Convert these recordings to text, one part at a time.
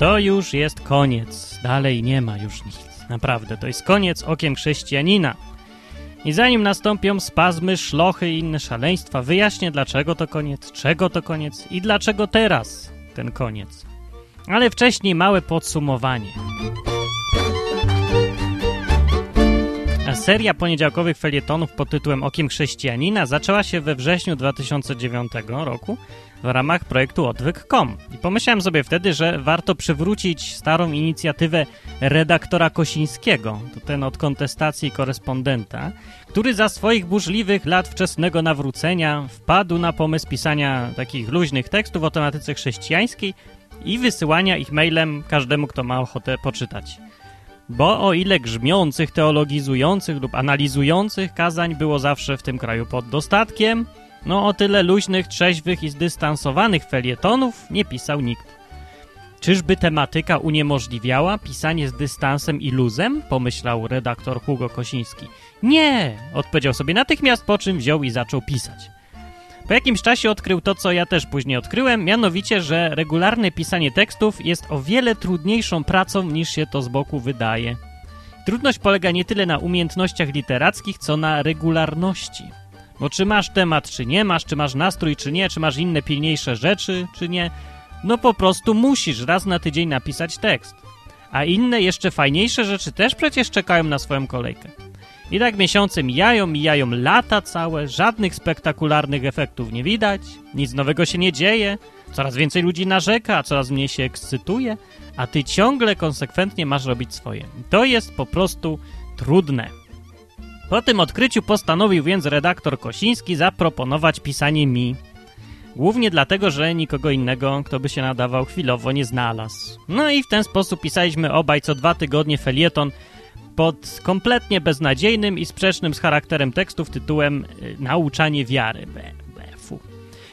To już jest koniec. Dalej nie ma już nic. Naprawdę, to jest koniec okiem chrześcijanina. I zanim nastąpią spazmy, szlochy i inne szaleństwa, wyjaśnię dlaczego to koniec, czego to koniec i dlaczego teraz ten koniec. Ale wcześniej małe podsumowanie. Seria poniedziałkowych felietonów pod tytułem Okiem Chrześcijanina zaczęła się we wrześniu 2009 roku w ramach projektu odwyk.com. I pomyślałem sobie wtedy, że warto przywrócić starą inicjatywę redaktora Kosińskiego, to ten od kontestacji korespondenta, który za swoich burzliwych lat wczesnego nawrócenia wpadł na pomysł pisania takich luźnych tekstów o tematyce chrześcijańskiej i wysyłania ich mailem każdemu, kto ma ochotę poczytać. Bo o ile grzmiących, teologizujących lub analizujących kazań było zawsze w tym kraju pod dostatkiem, no o tyle luźnych, trzeźwych i zdystansowanych felietonów nie pisał nikt. Czyżby tematyka uniemożliwiała pisanie z dystansem i luzem? Pomyślał redaktor Hugo Kosiński. Nie! Odpowiedział sobie natychmiast, po czym wziął i zaczął pisać. Po jakimś czasie odkrył to, co ja też później odkryłem, mianowicie, że regularne pisanie tekstów jest o wiele trudniejszą pracą niż się to z boku wydaje. Trudność polega nie tyle na umiejętnościach literackich, co na regularności. Czy masz temat, czy nie masz, czy masz nastrój, czy nie, czy masz inne pilniejsze rzeczy, czy nie, no po prostu musisz raz na tydzień napisać tekst. A inne, jeszcze fajniejsze rzeczy też przecież czekają na swoją kolejkę. I tak miesiące mijają, mijają lata całe, żadnych spektakularnych efektów nie widać, nic nowego się nie dzieje, coraz więcej ludzi narzeka, coraz mniej się ekscytuje, a ty ciągle konsekwentnie masz robić swoje. To jest po prostu trudne. Po tym odkryciu postanowił więc redaktor Kosiński zaproponować pisanie mi. Głównie dlatego, że nikogo innego, kto by się nadawał chwilowo, nie znalazł. No i w ten sposób pisaliśmy obaj co dwa tygodnie felieton pod kompletnie beznadziejnym i sprzecznym z charakterem tekstów tytułem y, Nauczanie wiary. Be, be, fu.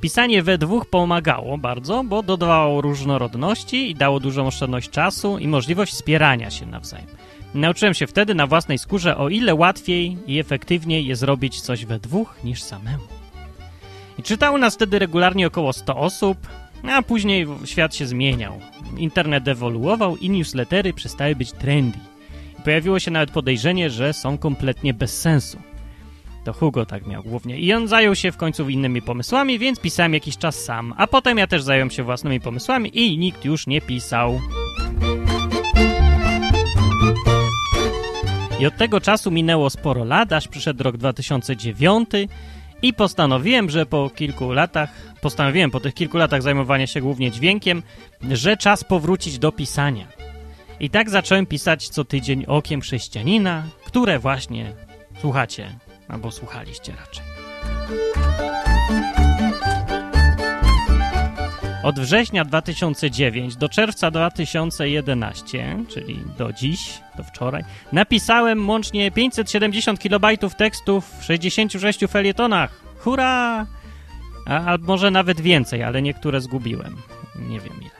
Pisanie we dwóch pomagało bardzo, bo dodawało różnorodności i dało dużą oszczędność czasu i możliwość wspierania się nawzajem. Nauczyłem się wtedy na własnej skórze, o ile łatwiej i efektywniej jest zrobić coś we dwóch niż samemu. I czytało nas wtedy regularnie około 100 osób, a później świat się zmieniał. Internet ewoluował i newslettery przestały być trendy. Pojawiło się nawet podejrzenie, że są kompletnie bez sensu. To Hugo tak miał głównie. I on zajął się w końcu innymi pomysłami, więc pisałem jakiś czas sam. A potem ja też zająłem się własnymi pomysłami i nikt już nie pisał. I od tego czasu minęło sporo lat, aż przyszedł rok 2009 i postanowiłem, że po kilku latach, postanowiłem po tych kilku latach zajmowania się głównie dźwiękiem, że czas powrócić do pisania. I tak zacząłem pisać co tydzień okiem chrześcijanina, które właśnie słuchacie, albo słuchaliście raczej. Od września 2009 do czerwca 2011, czyli do dziś, do wczoraj, napisałem łącznie 570 KB tekstów w 66 felietonach. Hurra! A, a może nawet więcej, ale niektóre zgubiłem. Nie wiem ile.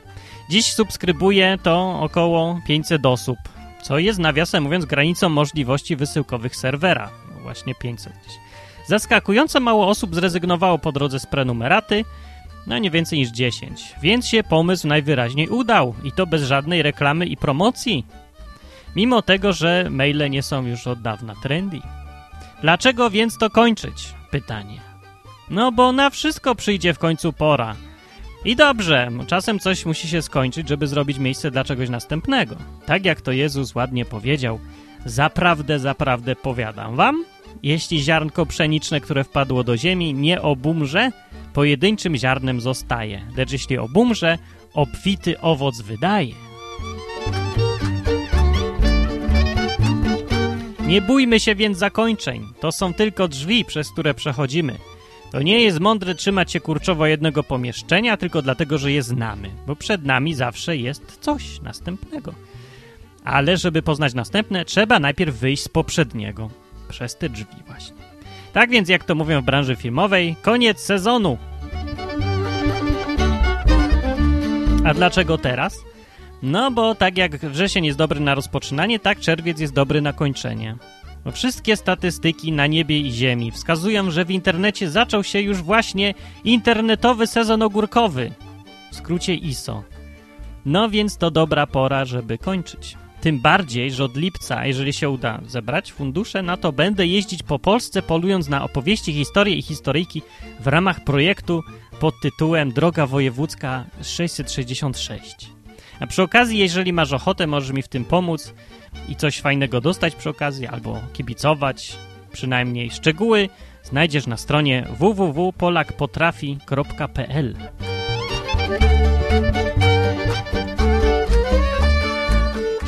Dziś subskrybuje to około 500 osób, co jest nawiasem mówiąc granicą możliwości wysyłkowych serwera. No właśnie 500 gdzieś. Zaskakująco mało osób zrezygnowało po drodze z prenumeraty, no nie więcej niż 10. Więc się pomysł najwyraźniej udał i to bez żadnej reklamy i promocji. Mimo tego, że maile nie są już od dawna trendy. Dlaczego więc to kończyć? Pytanie. No bo na wszystko przyjdzie w końcu pora. I dobrze, czasem coś musi się skończyć, żeby zrobić miejsce dla czegoś następnego. Tak jak to Jezus ładnie powiedział, zaprawdę, zaprawdę powiadam wam, jeśli ziarnko pszeniczne, które wpadło do ziemi, nie obumrze, pojedynczym ziarnem zostaje, lecz jeśli obumrze, obfity owoc wydaje. Nie bójmy się więc zakończeń, to są tylko drzwi, przez które przechodzimy. To nie jest mądre trzymać się kurczowo jednego pomieszczenia, tylko dlatego, że je znamy, bo przed nami zawsze jest coś następnego. Ale żeby poznać następne, trzeba najpierw wyjść z poprzedniego, przez te drzwi właśnie. Tak więc, jak to mówią w branży filmowej, koniec sezonu. A dlaczego teraz? No bo tak jak wrzesień jest dobry na rozpoczynanie, tak czerwiec jest dobry na kończenie. Wszystkie statystyki na niebie i ziemi wskazują, że w internecie zaczął się już właśnie internetowy sezon ogórkowy, w skrócie ISO. No więc to dobra pora, żeby kończyć. Tym bardziej, że od lipca, jeżeli się uda zebrać fundusze, na to będę jeździć po Polsce, polując na opowieści, historie i historyjki w ramach projektu pod tytułem Droga Wojewódzka 666. A przy okazji, jeżeli masz ochotę, możesz mi w tym pomóc i coś fajnego dostać przy okazji, albo kibicować, przynajmniej szczegóły znajdziesz na stronie www.polakpotrafi.pl.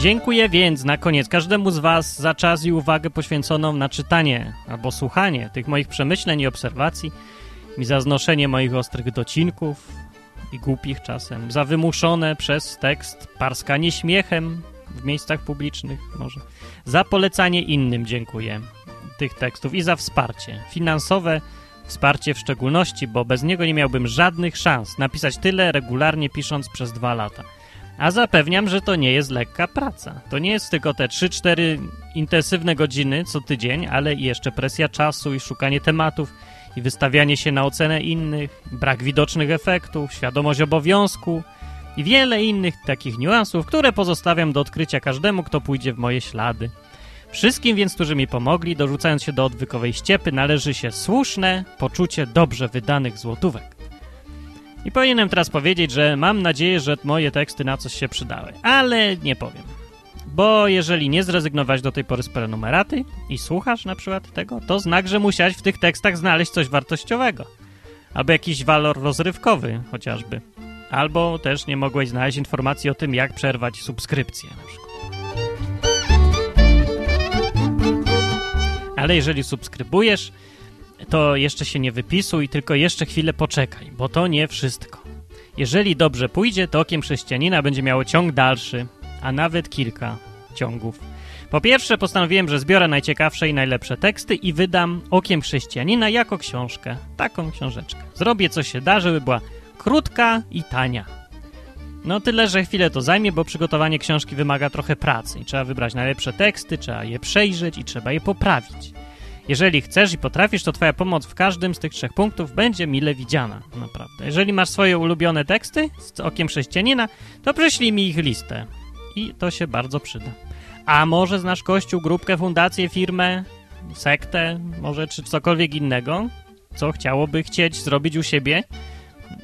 Dziękuję więc na koniec każdemu z Was za czas i uwagę poświęconą na czytanie albo słuchanie tych moich przemyśleń i obserwacji i za znoszenie moich ostrych docinków i głupich czasem, za wymuszone przez tekst parskanie śmiechem w miejscach publicznych może, za polecanie innym dziękuję tych tekstów i za wsparcie finansowe, wsparcie w szczególności, bo bez niego nie miałbym żadnych szans napisać tyle regularnie pisząc przez dwa lata. A zapewniam, że to nie jest lekka praca. To nie jest tylko te 3-4 intensywne godziny co tydzień, ale i jeszcze presja czasu i szukanie tematów i wystawianie się na ocenę innych, brak widocznych efektów, świadomość obowiązku i wiele innych takich niuansów, które pozostawiam do odkrycia każdemu, kto pójdzie w moje ślady. Wszystkim więc, którzy mi pomogli, dorzucając się do odwykowej ściepy, należy się słuszne poczucie dobrze wydanych złotówek. I powinienem teraz powiedzieć, że mam nadzieję, że moje teksty na coś się przydały, ale nie powiem. Bo jeżeli nie zrezygnować do tej pory z prenumeraty i słuchasz na przykład tego, to znak, że musiałeś w tych tekstach znaleźć coś wartościowego. Albo jakiś walor rozrywkowy chociażby. Albo też nie mogłeś znaleźć informacji o tym, jak przerwać subskrypcję na przykład. Ale jeżeli subskrybujesz, to jeszcze się nie wypisuj, tylko jeszcze chwilę poczekaj, bo to nie wszystko. Jeżeli dobrze pójdzie, to Okiem Chrześcijanina będzie miało ciąg dalszy, a nawet kilka ciągów. Po pierwsze, postanowiłem, że zbiorę najciekawsze i najlepsze teksty i wydam Okiem Chrześcijanina jako książkę. Taką książeczkę. Zrobię co się da, żeby była krótka i tania. No tyle, że chwilę to zajmie, bo przygotowanie książki wymaga trochę pracy i trzeba wybrać najlepsze teksty, trzeba je przejrzeć i trzeba je poprawić. Jeżeli chcesz i potrafisz, to twoja pomoc w każdym z tych trzech punktów będzie mile widziana, naprawdę. Jeżeli masz swoje ulubione teksty z okiem chrześcijanina, to prześlij mi ich listę i to się bardzo przyda. A może znasz kościół, grupkę, fundację, firmę, sektę, może czy cokolwiek innego, co chciałoby chcieć zrobić u siebie,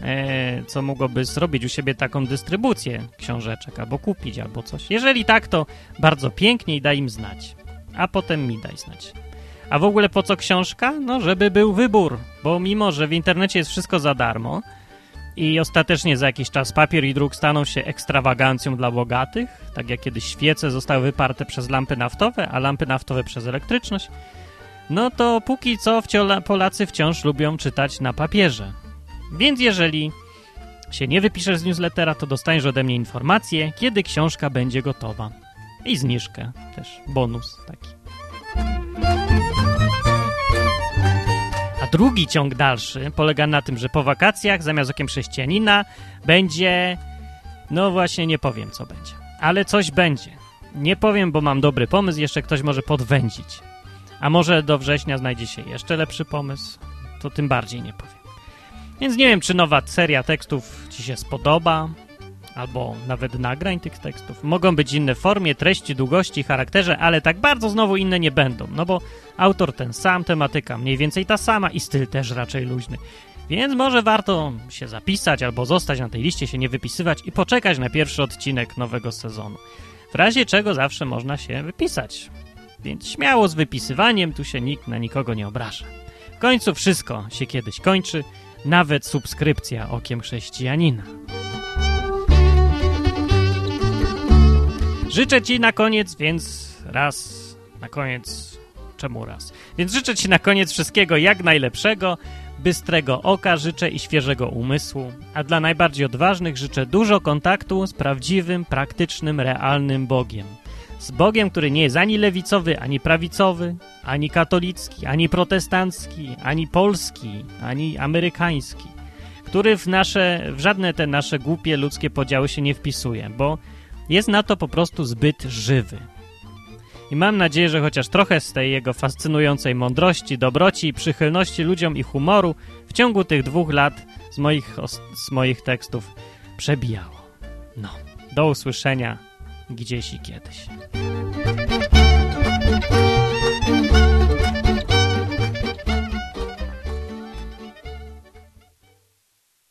e, co mogłoby zrobić u siebie taką dystrybucję książeczek, albo kupić, albo coś. Jeżeli tak, to bardzo pięknie i daj im znać. A potem mi daj znać. A w ogóle po co książka? No, żeby był wybór, bo mimo, że w internecie jest wszystko za darmo i ostatecznie za jakiś czas papier i druk staną się ekstrawagancją dla bogatych, tak jak kiedyś świece zostały wyparte przez lampy naftowe, a lampy naftowe przez elektryczność, no to póki co Polacy wciąż lubią czytać na papierze. Więc jeżeli się nie wypiszesz z newslettera, to dostaniesz ode mnie informację, kiedy książka będzie gotowa. I zniżkę też, bonus taki. A drugi ciąg dalszy polega na tym, że po wakacjach zamiast okiem chrześcijanina będzie... No właśnie nie powiem, co będzie. Ale coś będzie. Nie powiem, bo mam dobry pomysł, jeszcze ktoś może podwędzić. A może do września znajdzie się jeszcze lepszy pomysł, to tym bardziej nie powiem. Więc nie wiem, czy nowa seria tekstów Ci się spodoba, albo nawet nagrań tych tekstów. Mogą być inne formie, treści, długości, charakterze, ale tak bardzo znowu inne nie będą, no bo autor ten sam, tematyka mniej więcej ta sama i styl też raczej luźny. Więc może warto się zapisać albo zostać na tej liście, się nie wypisywać i poczekać na pierwszy odcinek nowego sezonu. W razie czego zawsze można się wypisać. Więc śmiało z wypisywaniem, tu się nikt na nikogo nie obraża. W końcu wszystko się kiedyś kończy, nawet subskrypcja Okiem Chrześcijanina. Życzę Ci na koniec, więc raz, na koniec, czemu raz? Więc życzę Ci na koniec wszystkiego jak najlepszego, bystrego oka życzę i świeżego umysłu, a dla najbardziej odważnych życzę dużo kontaktu z prawdziwym, praktycznym, realnym Bogiem. Z Bogiem, który nie jest ani lewicowy, ani prawicowy, ani katolicki, ani protestancki, ani polski, ani amerykański, który w, nasze, w żadne te nasze głupie ludzkie podziały się nie wpisuje, bo jest na to po prostu zbyt żywy. I mam nadzieję, że chociaż trochę z tej jego fascynującej mądrości, dobroci, przychylności ludziom i humoru w ciągu tych dwóch lat z moich, z moich tekstów przebijało. No. Do usłyszenia gdzieś i kiedyś.